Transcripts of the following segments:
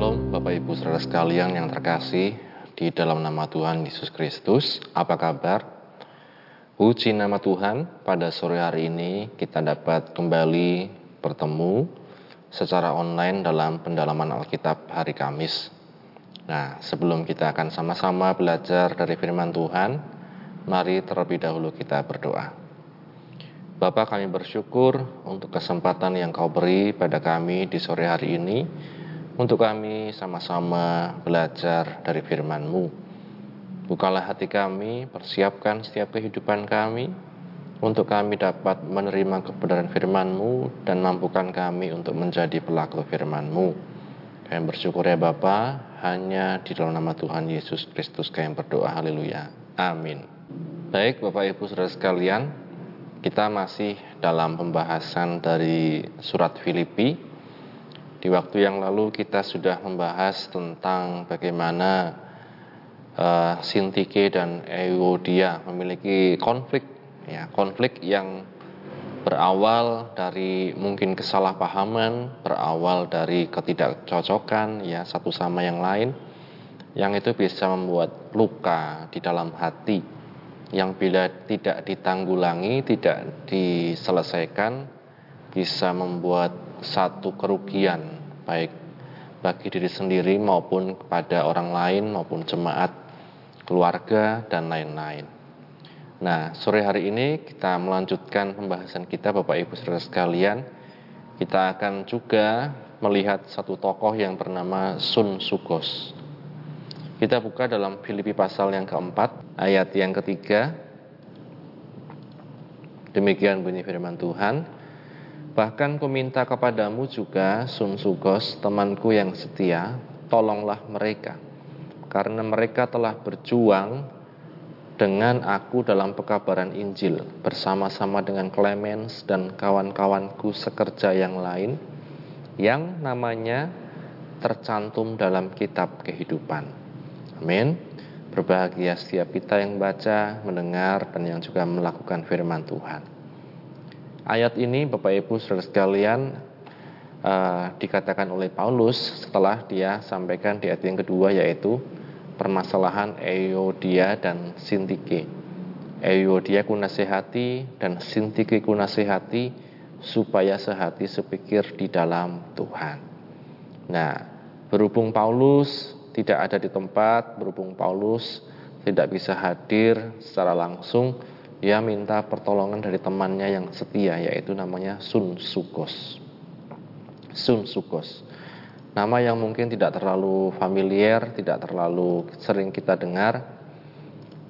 Shalom Bapak Ibu saudara sekalian yang terkasih di dalam nama Tuhan Yesus Kristus. Apa kabar? Puji nama Tuhan, pada sore hari ini kita dapat kembali bertemu secara online dalam pendalaman Alkitab hari Kamis. Nah, sebelum kita akan sama-sama belajar dari firman Tuhan, mari terlebih dahulu kita berdoa. Bapak kami bersyukur untuk kesempatan yang kau beri pada kami di sore hari ini untuk kami sama-sama belajar dari firman-Mu. Bukalah hati kami, persiapkan setiap kehidupan kami, untuk kami dapat menerima kebenaran firman-Mu dan mampukan kami untuk menjadi pelaku firman-Mu. Kami bersyukur ya Bapa, hanya di dalam nama Tuhan Yesus Kristus kami berdoa, haleluya, amin. Baik Bapak Ibu Saudara sekalian, kita masih dalam pembahasan dari surat Filipi di waktu yang lalu kita sudah membahas tentang bagaimana uh, Sintike dan Euodia memiliki konflik, ya konflik yang berawal dari mungkin kesalahpahaman, berawal dari ketidakcocokan ya satu sama yang lain, yang itu bisa membuat luka di dalam hati, yang bila tidak ditanggulangi, tidak diselesaikan, bisa membuat satu kerugian baik bagi diri sendiri maupun kepada orang lain maupun jemaat, keluarga dan lain-lain. Nah, sore hari ini kita melanjutkan pembahasan kita Bapak Ibu Saudara sekalian. Kita akan juga melihat satu tokoh yang bernama Sun Sukos. Kita buka dalam Filipi pasal yang keempat, ayat yang ketiga. Demikian bunyi firman Tuhan. Bahkan ku minta kepadamu juga, Sun Sugos, temanku yang setia, tolonglah mereka. Karena mereka telah berjuang dengan aku dalam pekabaran Injil, bersama-sama dengan Clemens dan kawan-kawanku sekerja yang lain, yang namanya tercantum dalam kitab kehidupan. Amin. Berbahagia setiap kita yang baca, mendengar, dan yang juga melakukan firman Tuhan. Ayat ini Bapak Ibu Saudara sekalian uh, dikatakan oleh Paulus setelah dia sampaikan di ayat yang kedua yaitu permasalahan Euodia dan Sintike. Euodia ku nasihati dan Sintike ku nasihati supaya sehati sepikir di dalam Tuhan. Nah, berhubung Paulus tidak ada di tempat, berhubung Paulus tidak bisa hadir secara langsung, ia minta pertolongan dari temannya yang setia yaitu namanya Sun Sukos. Sun Sukos. Nama yang mungkin tidak terlalu familiar, tidak terlalu sering kita dengar.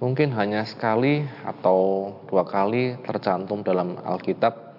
Mungkin hanya sekali atau dua kali tercantum dalam Alkitab.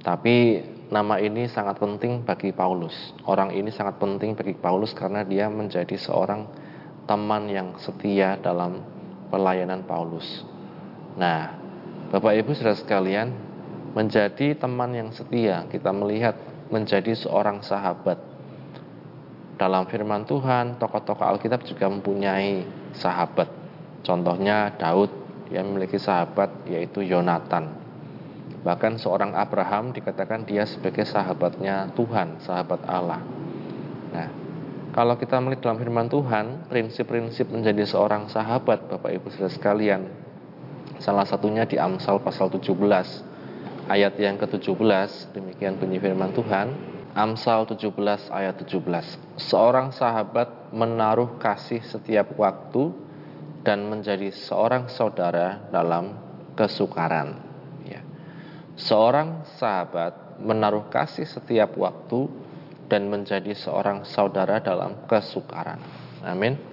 Tapi nama ini sangat penting bagi Paulus. Orang ini sangat penting bagi Paulus karena dia menjadi seorang teman yang setia dalam pelayanan Paulus. Nah, Bapak Ibu saudara sekalian, menjadi teman yang setia, kita melihat menjadi seorang sahabat. Dalam firman Tuhan, tokoh-tokoh Alkitab juga mempunyai sahabat. Contohnya Daud yang memiliki sahabat yaitu Yonatan. Bahkan seorang Abraham dikatakan dia sebagai sahabatnya Tuhan, sahabat Allah. Nah, kalau kita melihat dalam firman Tuhan, prinsip-prinsip menjadi seorang sahabat Bapak Ibu Saudara sekalian Salah satunya di Amsal pasal 17 ayat yang ke-17 demikian bunyi firman Tuhan. Amsal 17 ayat 17 Seorang sahabat menaruh kasih setiap waktu dan menjadi seorang saudara dalam kesukaran. Ya. Seorang sahabat menaruh kasih setiap waktu dan menjadi seorang saudara dalam kesukaran. Amin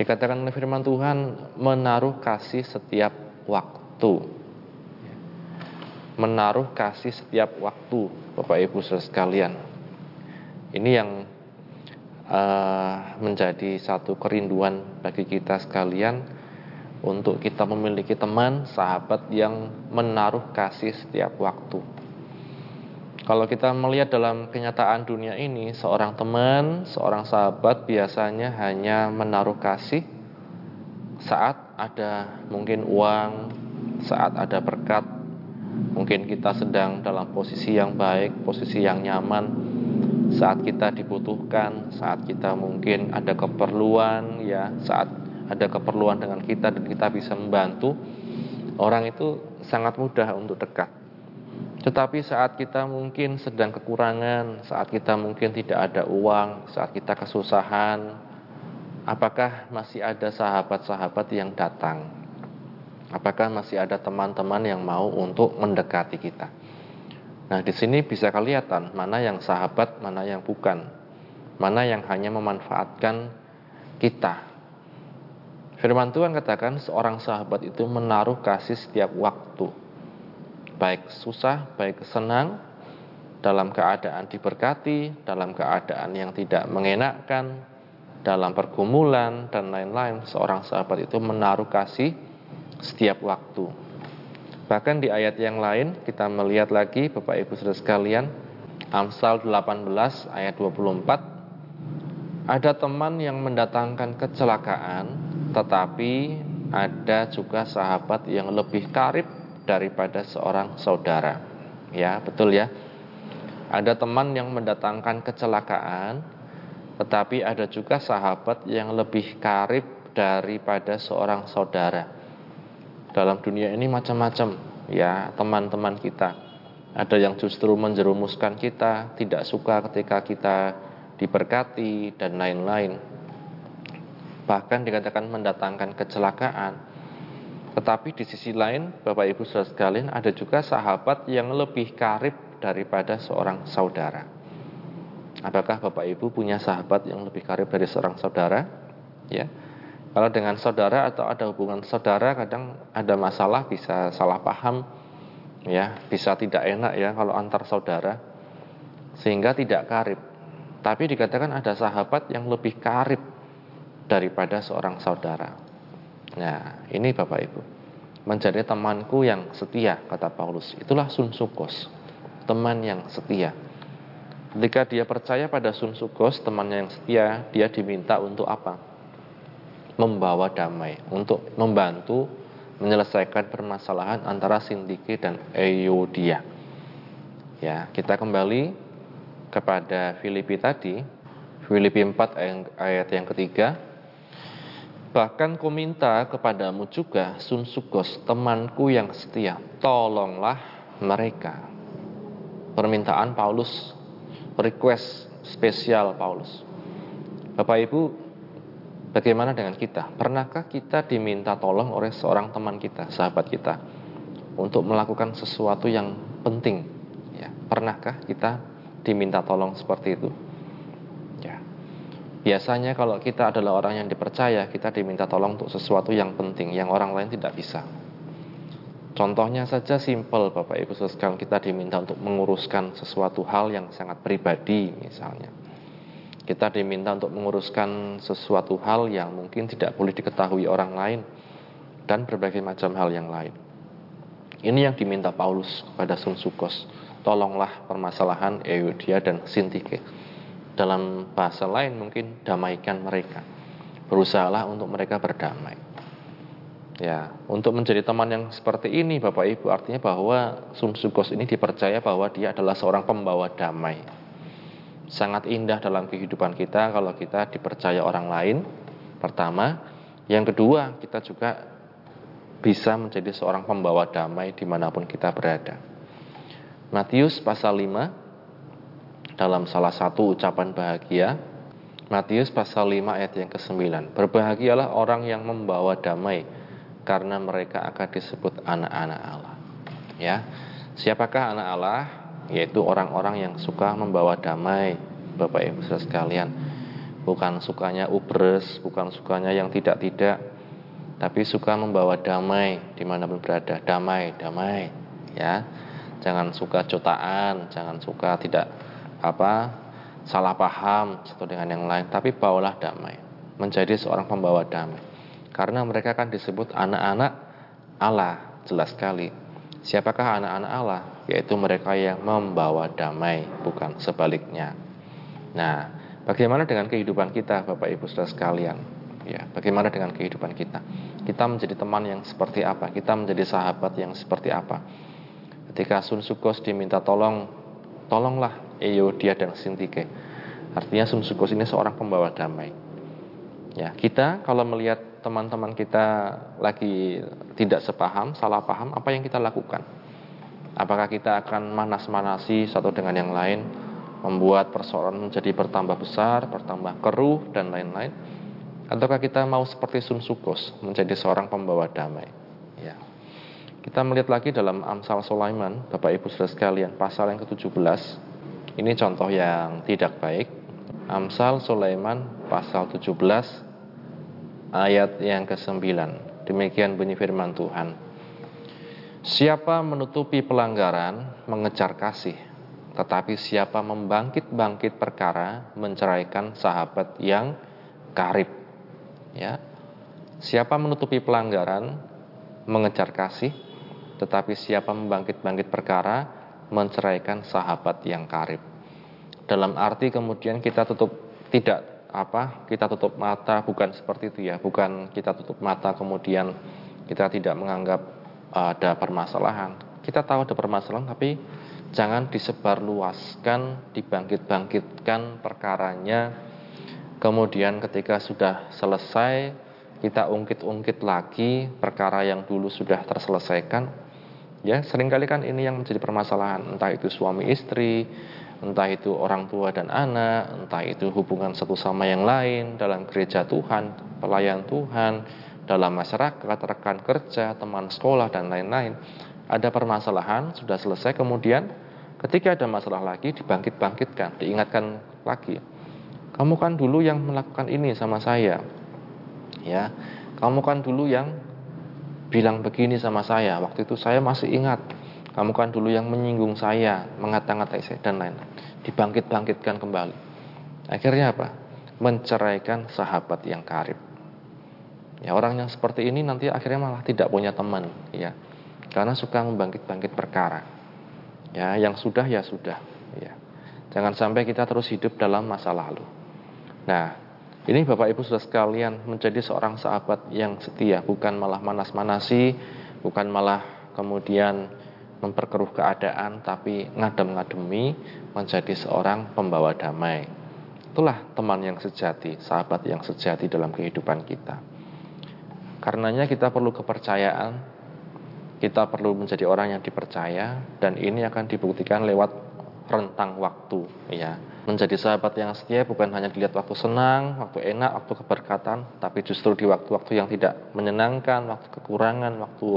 Dikatakan oleh firman Tuhan menaruh kasih setiap waktu. Menaruh kasih setiap waktu, Bapak Ibu sekalian. Ini yang uh, menjadi satu kerinduan bagi kita sekalian untuk kita memiliki teman, sahabat yang menaruh kasih setiap waktu kalau kita melihat dalam kenyataan dunia ini, seorang teman, seorang sahabat biasanya hanya menaruh kasih saat ada mungkin uang, saat ada berkat, mungkin kita sedang dalam posisi yang baik, posisi yang nyaman, saat kita dibutuhkan, saat kita mungkin ada keperluan ya, saat ada keperluan dengan kita dan kita bisa membantu, orang itu sangat mudah untuk dekat. Tetapi saat kita mungkin sedang kekurangan, saat kita mungkin tidak ada uang, saat kita kesusahan, apakah masih ada sahabat-sahabat yang datang? Apakah masih ada teman-teman yang mau untuk mendekati kita? Nah, di sini bisa kelihatan mana yang sahabat, mana yang bukan. Mana yang hanya memanfaatkan kita. Firman Tuhan katakan seorang sahabat itu menaruh kasih setiap waktu. Baik susah, baik senang, dalam keadaan diberkati, dalam keadaan yang tidak mengenakkan, dalam pergumulan dan lain-lain, seorang sahabat itu menaruh kasih setiap waktu. Bahkan di ayat yang lain kita melihat lagi Bapak Ibu Saudara sekalian Amsal 18 ayat 24 Ada teman yang mendatangkan kecelakaan Tetapi ada juga sahabat yang lebih karib daripada seorang saudara. Ya betul ya. Ada teman yang mendatangkan kecelakaan Tetapi ada juga sahabat yang lebih karib daripada seorang saudara. Dalam dunia ini macam-macam ya teman-teman kita. Ada yang justru menjerumuskan kita tidak suka ketika kita diberkati dan lain-lain. Bahkan dikatakan mendatangkan kecelakaan tetapi di sisi lain Bapak Ibu Saudara sekalian ada juga sahabat yang lebih karib daripada seorang saudara apakah Bapak Ibu punya sahabat yang lebih karib dari seorang saudara ya kalau dengan saudara atau ada hubungan saudara kadang ada masalah bisa salah paham ya, bisa tidak enak ya kalau antar saudara sehingga tidak karib. Tapi dikatakan ada sahabat yang lebih karib daripada seorang saudara. Nah, ini Bapak Ibu. Menjadi temanku yang setia kata Paulus. Itulah sunsukos, teman yang setia. Ketika dia percaya pada sunsukos, temannya yang setia, dia diminta untuk apa? membawa damai, untuk membantu menyelesaikan permasalahan antara Sintike dan Euodia. Ya, kita kembali kepada Filipi tadi, Filipi 4 ayat yang ketiga. Bahkan ku minta kepadamu juga, Sunsugos, temanku yang setia, tolonglah mereka. Permintaan Paulus, request spesial Paulus. Bapak Ibu, Bagaimana dengan kita? Pernahkah kita diminta tolong oleh seorang teman kita, sahabat kita, untuk melakukan sesuatu yang penting? Ya, pernahkah kita diminta tolong seperti itu? Ya. Biasanya kalau kita adalah orang yang dipercaya, kita diminta tolong untuk sesuatu yang penting, yang orang lain tidak bisa. Contohnya saja simpel Bapak Ibu sekalian kita diminta untuk menguruskan sesuatu hal yang sangat pribadi misalnya kita diminta untuk menguruskan sesuatu hal yang mungkin tidak boleh diketahui orang lain dan berbagai macam hal yang lain. Ini yang diminta Paulus kepada Sukos. Tolonglah permasalahan Eudia dan Sintike. Dalam bahasa lain mungkin damaikan mereka. Berusahalah untuk mereka berdamai. Ya, untuk menjadi teman yang seperti ini Bapak Ibu artinya bahwa Sukos ini dipercaya bahwa dia adalah seorang pembawa damai sangat indah dalam kehidupan kita kalau kita dipercaya orang lain. Pertama, yang kedua kita juga bisa menjadi seorang pembawa damai di mana pun kita berada. Matius pasal 5 dalam salah satu ucapan bahagia Matius pasal 5 ayat yang ke-9 Berbahagialah orang yang membawa damai karena mereka akan disebut anak-anak Allah. Ya. Siapakah anak Allah? yaitu orang-orang yang suka membawa damai Bapak Ibu saudara sekalian bukan sukanya ubres bukan sukanya yang tidak-tidak tapi suka membawa damai di mana pun berada damai damai ya jangan suka jotaan jangan suka tidak apa salah paham satu dengan yang lain tapi bawalah damai menjadi seorang pembawa damai karena mereka akan disebut anak-anak Allah jelas sekali siapakah anak-anak Allah yaitu mereka yang membawa damai, bukan sebaliknya. Nah, bagaimana dengan kehidupan kita, Bapak Ibu Saudara sekalian? Ya, bagaimana dengan kehidupan kita? Kita menjadi teman yang seperti apa? Kita menjadi sahabat yang seperti apa? Ketika Sun Sukos diminta tolong, tolonglah Eyodia dan Sintike. Artinya Sun Sukos ini seorang pembawa damai. Ya, kita kalau melihat teman-teman kita lagi tidak sepaham, salah paham, apa yang kita lakukan? Apakah kita akan manas-manasi satu dengan yang lain, membuat persoalan menjadi bertambah besar, bertambah keruh dan lain-lain? Ataukah kita mau seperti Sun Sukos, menjadi seorang pembawa damai? Ya. Kita melihat lagi dalam Amsal Sulaiman, Bapak Ibu Saudara sekalian, pasal yang ke-17. Ini contoh yang tidak baik. Amsal Sulaiman pasal 17 ayat yang ke-9. Demikian bunyi firman Tuhan. Siapa menutupi pelanggaran mengejar kasih, tetapi siapa membangkit-bangkit perkara menceraikan sahabat yang karib. Ya. Siapa menutupi pelanggaran mengejar kasih, tetapi siapa membangkit-bangkit perkara menceraikan sahabat yang karib. Dalam arti kemudian kita tutup tidak apa kita tutup mata bukan seperti itu ya bukan kita tutup mata kemudian kita tidak menganggap uh, ada permasalahan. Kita tahu ada permasalahan tapi jangan disebarluaskan dibangkit-bangkitkan perkaranya. Kemudian ketika sudah selesai kita ungkit-ungkit lagi perkara yang dulu sudah terselesaikan. Ya sering kali kan ini yang menjadi permasalahan entah itu suami istri entah itu orang tua dan anak, entah itu hubungan satu sama yang lain dalam gereja Tuhan, pelayan Tuhan, dalam masyarakat, rekan kerja, teman sekolah dan lain-lain. Ada permasalahan sudah selesai, kemudian ketika ada masalah lagi dibangkit-bangkitkan, diingatkan lagi. Kamu kan dulu yang melakukan ini sama saya. Ya. Kamu kan dulu yang bilang begini sama saya. Waktu itu saya masih ingat kamu kan dulu yang menyinggung saya, mengata-ngatai saya dan lain-lain. Dibangkit-bangkitkan kembali. Akhirnya apa? Menceraikan sahabat yang karib. Ya orang yang seperti ini nanti akhirnya malah tidak punya teman, ya. Karena suka membangkit-bangkit perkara. Ya, yang sudah ya sudah, ya. Jangan sampai kita terus hidup dalam masa lalu. Nah, ini Bapak Ibu sudah sekalian menjadi seorang sahabat yang setia, bukan malah manas-manasi, bukan malah kemudian memperkeruh keadaan tapi ngadem-ngademi menjadi seorang pembawa damai. Itulah teman yang sejati, sahabat yang sejati dalam kehidupan kita. Karenanya kita perlu kepercayaan, kita perlu menjadi orang yang dipercaya dan ini akan dibuktikan lewat rentang waktu ya. Menjadi sahabat yang setia bukan hanya dilihat waktu senang, waktu enak, waktu keberkatan, tapi justru di waktu-waktu yang tidak menyenangkan, waktu kekurangan, waktu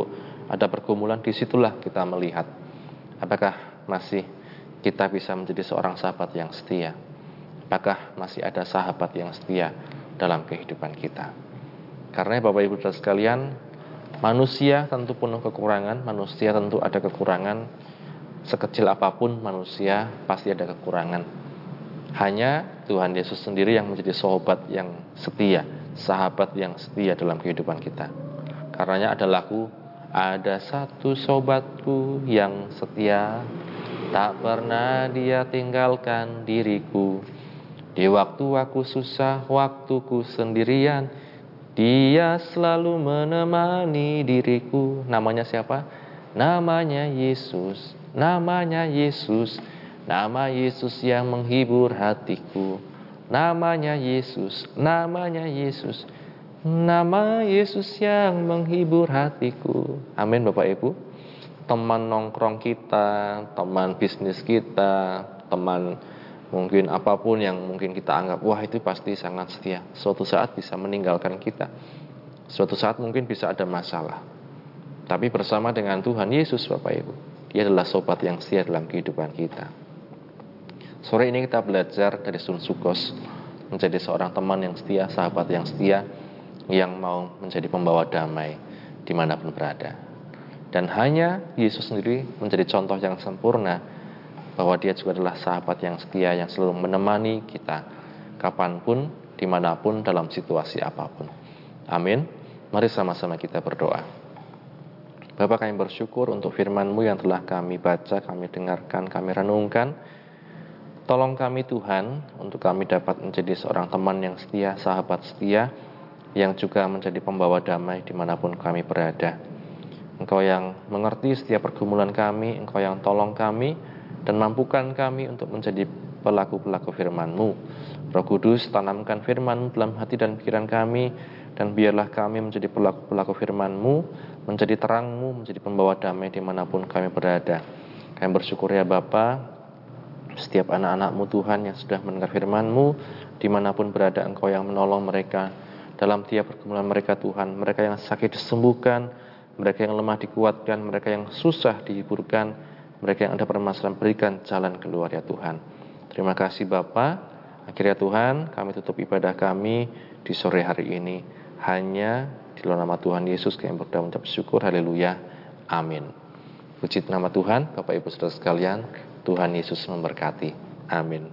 ada pergumulan, di situlah kita melihat apakah masih kita bisa menjadi seorang sahabat yang setia. Apakah masih ada sahabat yang setia dalam kehidupan kita. Karena Bapak Ibu dan sekalian, manusia tentu penuh kekurangan, manusia tentu ada kekurangan, sekecil apa pun manusia pasti ada kekurangan hanya Tuhan Yesus sendiri yang menjadi sahabat yang setia, sahabat yang setia dalam kehidupan kita. Karenanya ada lagu, ada satu sobatku yang setia, tak pernah dia tinggalkan diriku. Di waktu aku susah, waktuku sendirian, dia selalu menemani diriku. Namanya siapa? Namanya Yesus. Namanya Yesus. Nama Yesus yang menghibur hatiku. Namanya Yesus, namanya Yesus. Nama Yesus yang menghibur hatiku. Amin Bapak Ibu. Teman nongkrong kita, teman bisnis kita, teman mungkin apa pun yang mungkin kita anggap wah itu pasti sangat setia. Suatu saat bisa meninggalkan kita. Suatu saat mungkin bisa ada masalah. Tapi bersama dengan Tuhan Yesus Bapak Ibu, dia adalah sobat yang setia dalam kehidupan kita. Sore ini kita belajar dari Sun Sukos menjadi seorang teman yang setia, sahabat yang setia, yang mau menjadi pembawa damai di mana pun berada. Dan hanya Yesus sendiri menjadi contoh yang sempurna bahwa dia juga adalah sahabat yang setia yang selalu menemani kita kapan pun, di mana pun, dalam situasi apa pun. Amin. Mari sama-sama kita berdoa. Bapak kami bersyukur untuk firman-Mu yang telah kami baca, kami dengarkan, kami renungkan. Tolong kami Tuhan untuk kami dapat menjadi seorang teman yang setia, sahabat setia, yang juga menjadi pembawa damai di mana pun kami berada. Engkau yang mengerti setiap pergumulan kami, Engkau yang tolong kami, dan mampukan kami untuk menjadi pelaku-pelaku firman-Mu. Roh Kudus, tanamkan firman dalam hati dan pikiran kami, dan biarlah kami menjadi pelaku-pelaku firman-Mu, menjadi terang-Mu, menjadi pembawa damai di mana pun kami berada. Kami bersyukur ya Bapa, setiap anak-anakmu Tuhan yang sudah mendengar firman-Mu, di mana pun berada Engkau yang menolong mereka, dalam tiap pergumulan mereka Tuhan, mereka yang sakit disembuhkan, mereka yang lemah dikuatkan, mereka yang susah dihiburkan, mereka yang ada permasalahan berikan jalan keluar ya Tuhan. Terima kasih Bapa. Akhirnya Tuhan, kami tutup ibadah kami di sore hari ini hanya di dalam nama Tuhan Yesus kami berdoa mengucap syukur. Haleluya. Amin. Puji nama Tuhan, Bapak Ibu Saudara sekalian, Tuhan Yesus memberkati. Amin.